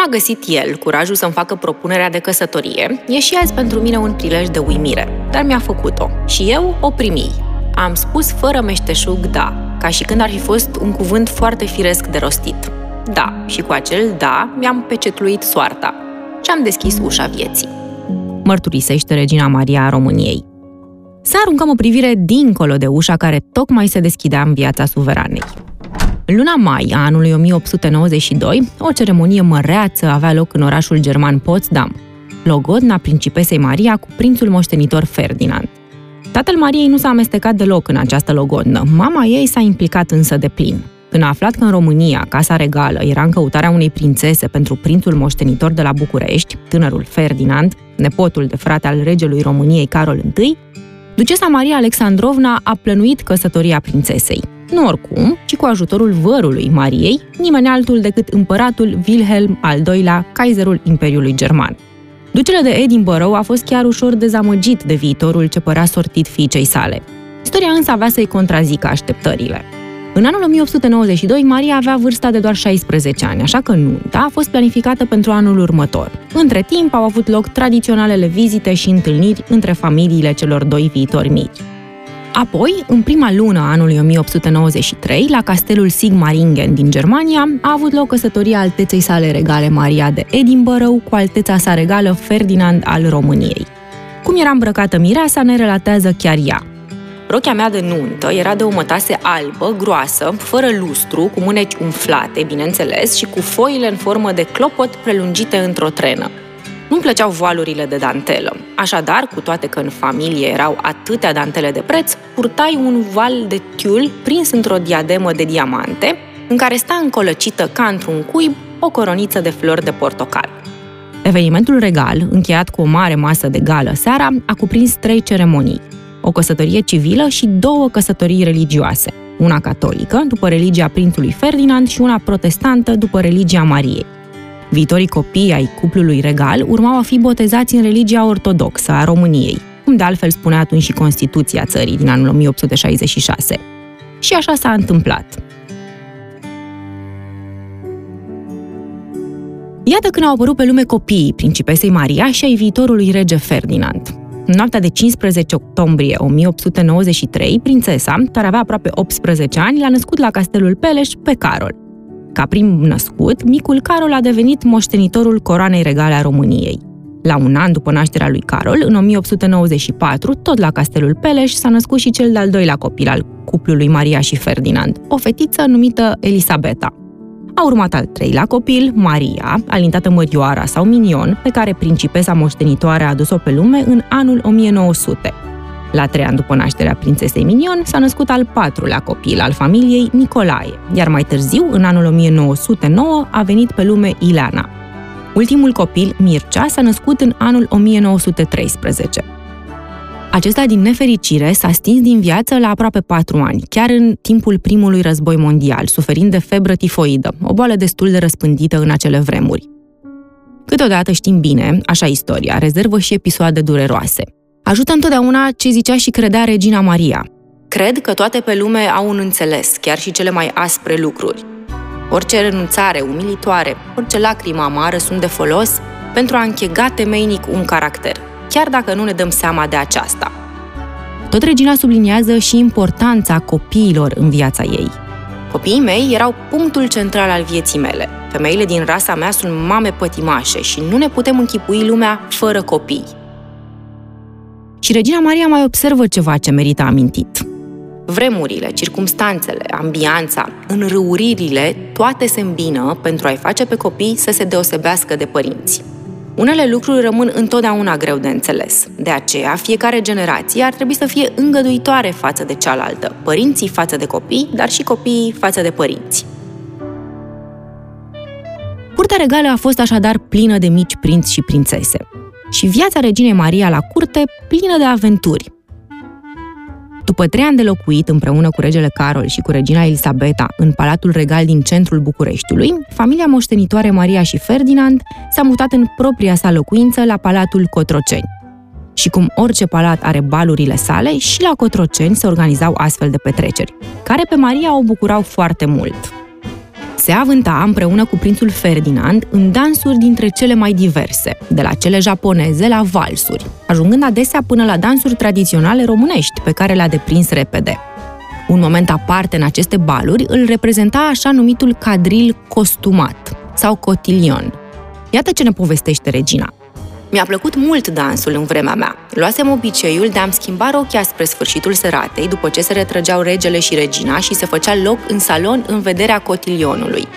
Cum a găsit el curajul să-mi facă propunerea de căsătorie, e și azi pentru mine un prilej de uimire, dar mi-a făcut-o. Și eu o primi. Am spus fără meșteșug da, ca și când ar fi fost un cuvânt foarte firesc de rostit. Da, și cu acel da mi-am pecetluit soarta și am deschis ușa vieții. Mărturisește Regina Maria a României. Să aruncăm o privire dincolo de ușa care tocmai se deschidea în viața suveranei. În luna mai a anului 1892, o ceremonie măreață avea loc în orașul german Potsdam, logodna principesei Maria cu prințul moștenitor Ferdinand. Tatăl Mariei nu s-a amestecat deloc în această logodnă, mama ei s-a implicat însă de plin. Când a aflat că în România Casa Regală era în căutarea unei prințese pentru prințul moștenitor de la București, tânărul Ferdinand, nepotul de frate al regelui României Carol I, ducesa Maria Alexandrovna a plănuit căsătoria prințesei. Nu oricum, ci cu ajutorul vărului Mariei, nimeni altul decât împăratul Wilhelm al II-lea, Kaiserul Imperiului German. Ducele de Edinburgh a fost chiar ușor dezamăgit de viitorul ce părea sortit fiicei sale. Istoria însă avea să-i contrazică așteptările. În anul 1892, Maria avea vârsta de doar 16 ani, așa că nunta a fost planificată pentru anul următor. Între timp au avut loc tradiționalele vizite și întâlniri între familiile celor doi viitori mici. Apoi, în prima lună a anului 1893, la castelul Sigmaringen din Germania, a avut loc căsătoria alteței sale regale Maria de Edinburgh cu alteța sa regală Ferdinand al României. Cum era îmbrăcată mireasa, ne relatează chiar ea. Rochea mea de nuntă era de o mătase albă, groasă, fără lustru, cu mâneci umflate, bineînțeles, și cu foile în formă de clopot prelungite într-o trenă. Nu-mi plăceau voalurile de dantelă. Așadar, cu toate că în familie erau atâtea dantele de preț, purtai un val de tiul prins într-o diademă de diamante, în care sta încolăcită ca într-un cuib o coroniță de flori de portocal. Evenimentul regal, încheiat cu o mare masă de gală seara, a cuprins trei ceremonii. O căsătorie civilă și două căsătorii religioase, una catolică, după religia prințului Ferdinand, și una protestantă, după religia Mariei. Viitorii copii ai cuplului regal urmau a fi botezați în religia ortodoxă a României, cum de altfel spunea atunci și Constituția țării din anul 1866. Și așa s-a întâmplat. Iată când au apărut pe lume copiii principesei Maria și ai viitorului rege Ferdinand. În noaptea de 15 octombrie 1893, prințesa, care avea aproape 18 ani, l-a născut la castelul Peleș pe Carol, ca prim născut, micul Carol a devenit moștenitorul coroanei regale a României. La un an după nașterea lui Carol, în 1894, tot la Castelul Peleș, s-a născut și cel de-al doilea copil al cuplului Maria și Ferdinand, o fetiță numită Elisabeta. A urmat al treilea copil, Maria, alintată Mărioara sau Minion, pe care principesa moștenitoare a adus-o pe lume în anul 1900. La trei ani după nașterea prințesei Minion, s-a născut al patrulea copil al familiei, Nicolae, iar mai târziu, în anul 1909, a venit pe lume Ileana. Ultimul copil, Mircea, s-a născut în anul 1913. Acesta, din nefericire, s-a stins din viață la aproape patru ani, chiar în timpul primului război mondial, suferind de febră tifoidă, o boală destul de răspândită în acele vremuri. Câteodată știm bine, așa istoria, rezervă și episoade dureroase – Ajută întotdeauna ce zicea și credea Regina Maria. Cred că toate pe lume au un înțeles, chiar și cele mai aspre lucruri. Orice renunțare umilitoare, orice lacrimă amară sunt de folos pentru a închega temeinic un caracter, chiar dacă nu ne dăm seama de aceasta. Tot regina subliniază și importanța copiilor în viața ei. Copiii mei erau punctul central al vieții mele. Femeile din rasa mea sunt mame pătimașe și nu ne putem închipui lumea fără copii. Și Regina Maria mai observă ceva ce merită amintit. Vremurile, circumstanțele, ambianța, înrăuririle, toate se îmbină pentru a-i face pe copii să se deosebească de părinți. Unele lucruri rămân întotdeauna greu de înțeles. De aceea, fiecare generație ar trebui să fie îngăduitoare față de cealaltă, părinții față de copii, dar și copiii față de părinți. Curtea regală a fost așadar plină de mici prinți și prințese și viața reginei Maria la curte plină de aventuri. După trei ani de locuit împreună cu regele Carol și cu regina Elisabeta în Palatul Regal din centrul Bucureștiului, familia moștenitoare Maria și Ferdinand s-a mutat în propria sa locuință la Palatul Cotroceni. Și cum orice palat are balurile sale, și la Cotroceni se organizau astfel de petreceri, care pe Maria o bucurau foarte mult. Se avânta împreună cu prințul Ferdinand în dansuri dintre cele mai diverse, de la cele japoneze la valsuri, ajungând adesea până la dansuri tradiționale românești, pe care le-a deprins repede. Un moment aparte în aceste baluri îl reprezenta așa numitul cadril costumat sau cotilion. Iată ce ne povestește regina. Mi-a plăcut mult dansul în vremea mea. Luasem obiceiul de a-mi schimba rochia spre sfârșitul seratei, după ce se retrăgeau regele și regina și se făcea loc în salon în vederea cotilionului.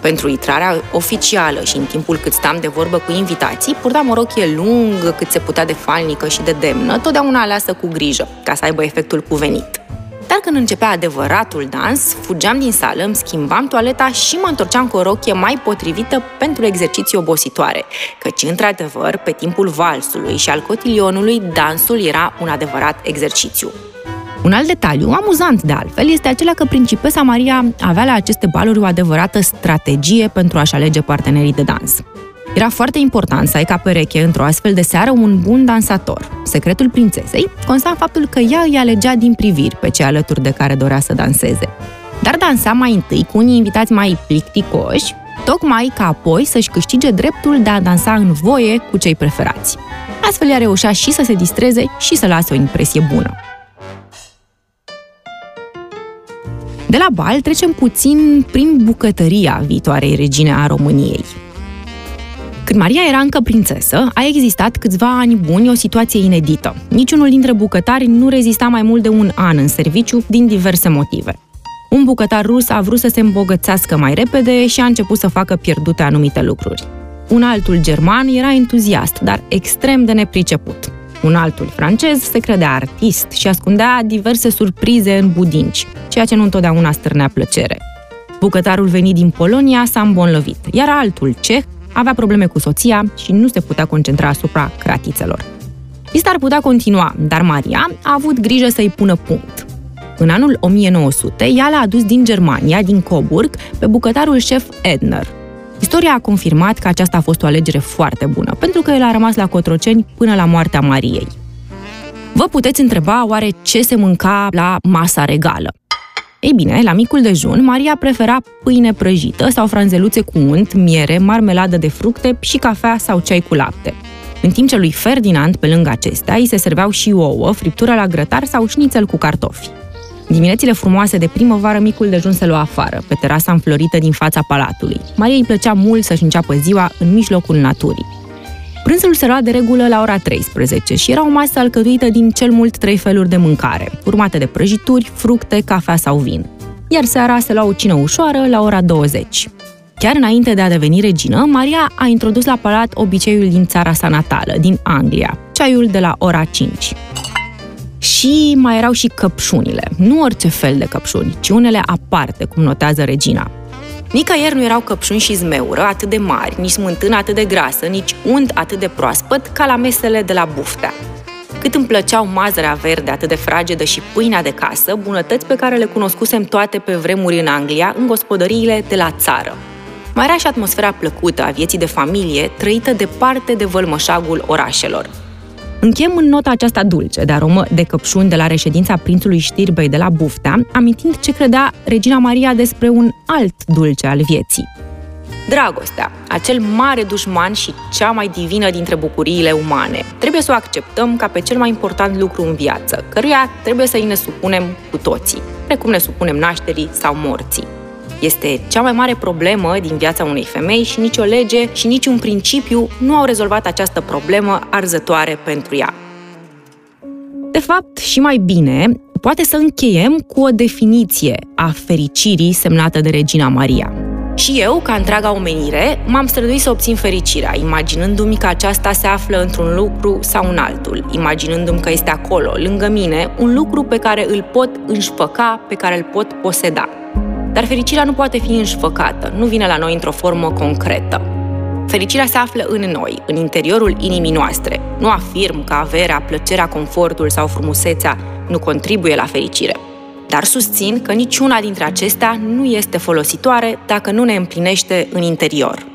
Pentru intrarea oficială și în timpul cât stam de vorbă cu invitații, purtam o rochie lungă cât se putea de falnică și de demnă, totdeauna aleasă cu grijă, ca să aibă efectul cuvenit. Dar când începea adevăratul dans, fugeam din sală, îmi schimbam toaleta și mă întorceam cu o rochie mai potrivită pentru exerciții obositoare, căci, într-adevăr, pe timpul valsului și al cotilionului, dansul era un adevărat exercițiu. Un alt detaliu, amuzant de altfel, este acela că principesa Maria avea la aceste baluri o adevărată strategie pentru a-și alege partenerii de dans. Era foarte important să ai ca pereche într-o astfel de seară un bun dansator. Secretul prințesei consta în faptul că ea îi alegea din priviri pe cei alături de care dorea să danseze. Dar dansa mai întâi cu unii invitați mai plicticoși, tocmai ca apoi să-și câștige dreptul de a dansa în voie cu cei preferați. Astfel ea reușea și să se distreze și să lase o impresie bună. De la bal trecem puțin prin bucătăria viitoarei regine a României. Când Maria era încă prințesă, a existat câțiva ani buni o situație inedită. Niciunul dintre bucătari nu rezista mai mult de un an în serviciu din diverse motive. Un bucătar rus a vrut să se îmbogățească mai repede și a început să facă pierdute anumite lucruri. Un altul german era entuziast, dar extrem de nepriceput. Un altul francez se credea artist și ascundea diverse surprize în budinci, ceea ce nu întotdeauna stârnea plăcere. Bucătarul venit din Polonia s-a îmbolnăvit, iar altul ceh avea probleme cu soția și nu se putea concentra asupra cratițelor. Lista ar putea continua, dar Maria a avut grijă să-i pună punct. În anul 1900, ea l-a adus din Germania, din Coburg, pe bucătarul șef Edner. Istoria a confirmat că aceasta a fost o alegere foarte bună, pentru că el a rămas la Cotroceni până la moartea Mariei. Vă puteți întreba oare ce se mânca la masa regală. Ei bine, la micul dejun, Maria prefera pâine prăjită sau franzeluțe cu unt, miere, marmeladă de fructe și cafea sau ceai cu lapte. În timp ce lui Ferdinand, pe lângă acestea, îi se serveau și ouă, friptură la grătar sau șnițel cu cartofi. Diminețile frumoase de primăvară, micul dejun se lua afară, pe terasa înflorită din fața palatului. Maria îi plăcea mult să-și înceapă ziua în mijlocul naturii. Prânzul se lua de regulă la ora 13 și era o masă alcătuită din cel mult trei feluri de mâncare, urmate de prăjituri, fructe, cafea sau vin. Iar seara se lua o cină ușoară la ora 20. Chiar înainte de a deveni regină, Maria a introdus la palat obiceiul din țara sa natală, din Anglia, ceaiul de la ora 5. Și mai erau și căpșunile. Nu orice fel de căpșuni, ci unele aparte, cum notează regina. Nicăieri nu erau căpșuni și zmeură atât de mari, nici smântână atât de grasă, nici unt atât de proaspăt ca la mesele de la buftea. Cât îmi plăceau mazărea verde atât de fragedă și pâinea de casă, bunătăți pe care le cunoscusem toate pe vremuri în Anglia, în gospodăriile de la țară. Mai era și atmosfera plăcută a vieții de familie, trăită departe de vălmășagul orașelor. Închem în nota aceasta dulce de aromă de căpșuni de la reședința prințului Știrbei de la Buftea, amintind ce credea Regina Maria despre un alt dulce al vieții. Dragostea, acel mare dușman și cea mai divină dintre bucuriile umane, trebuie să o acceptăm ca pe cel mai important lucru în viață, căruia trebuie să îi ne supunem cu toții, precum ne supunem nașterii sau morții. Este cea mai mare problemă din viața unei femei și nicio lege și niciun principiu nu au rezolvat această problemă arzătoare pentru ea. De fapt, și mai bine, poate să încheiem cu o definiție a fericirii semnată de Regina Maria. Și eu, ca întreaga omenire, m-am străduit să obțin fericirea, imaginându-mi că aceasta se află într-un lucru sau un altul, imaginându-mi că este acolo, lângă mine, un lucru pe care îl pot înșfăca, pe care îl pot poseda. Dar fericirea nu poate fi înșfăcată, nu vine la noi într-o formă concretă. Fericirea se află în noi, în interiorul inimii noastre. Nu afirm că averea, plăcerea, confortul sau frumusețea nu contribuie la fericire. Dar susțin că niciuna dintre acestea nu este folositoare dacă nu ne împlinește în interior.